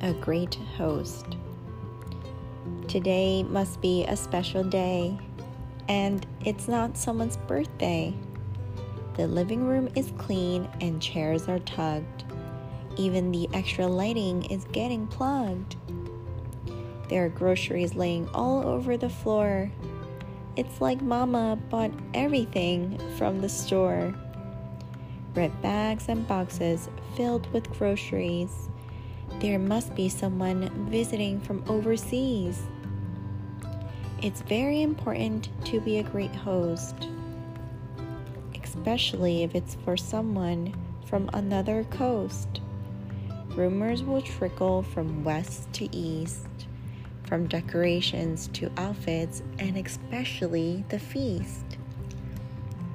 a great host. Today must be a special day, and it's not someone's birthday. The living room is clean and chairs are tugged. Even the extra lighting is getting plugged. There are groceries laying all over the floor. It's like Mama bought everything from the store. Red bags and boxes filled with groceries. There must be someone visiting from overseas. It's very important to be a great host, especially if it's for someone from another coast. Rumors will trickle from west to east, from decorations to outfits, and especially the feast.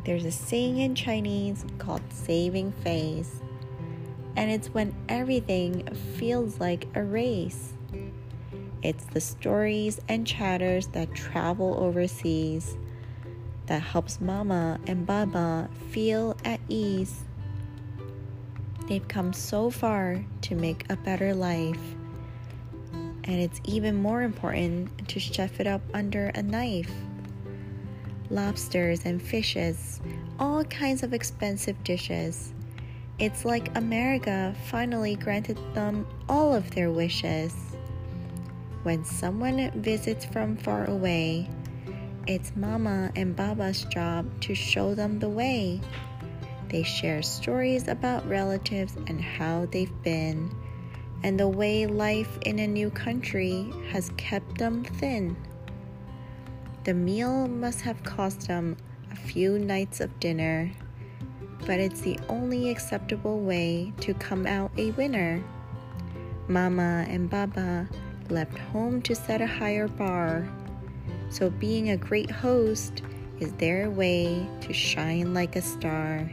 There's a saying in Chinese called saving face, and it's when everything feels like a race. It's the stories and chatters that travel overseas that helps Mama and Baba feel at ease. They've come so far to make a better life, and it's even more important to chef it up under a knife. Lobsters and fishes, all kinds of expensive dishes. It's like America finally granted them all of their wishes. When someone visits from far away, it's Mama and Baba's job to show them the way. They share stories about relatives and how they've been, and the way life in a new country has kept them thin. The meal must have cost them a few nights of dinner, but it's the only acceptable way to come out a winner. Mama and Baba left home to set a higher bar. So, being a great host is their way to shine like a star.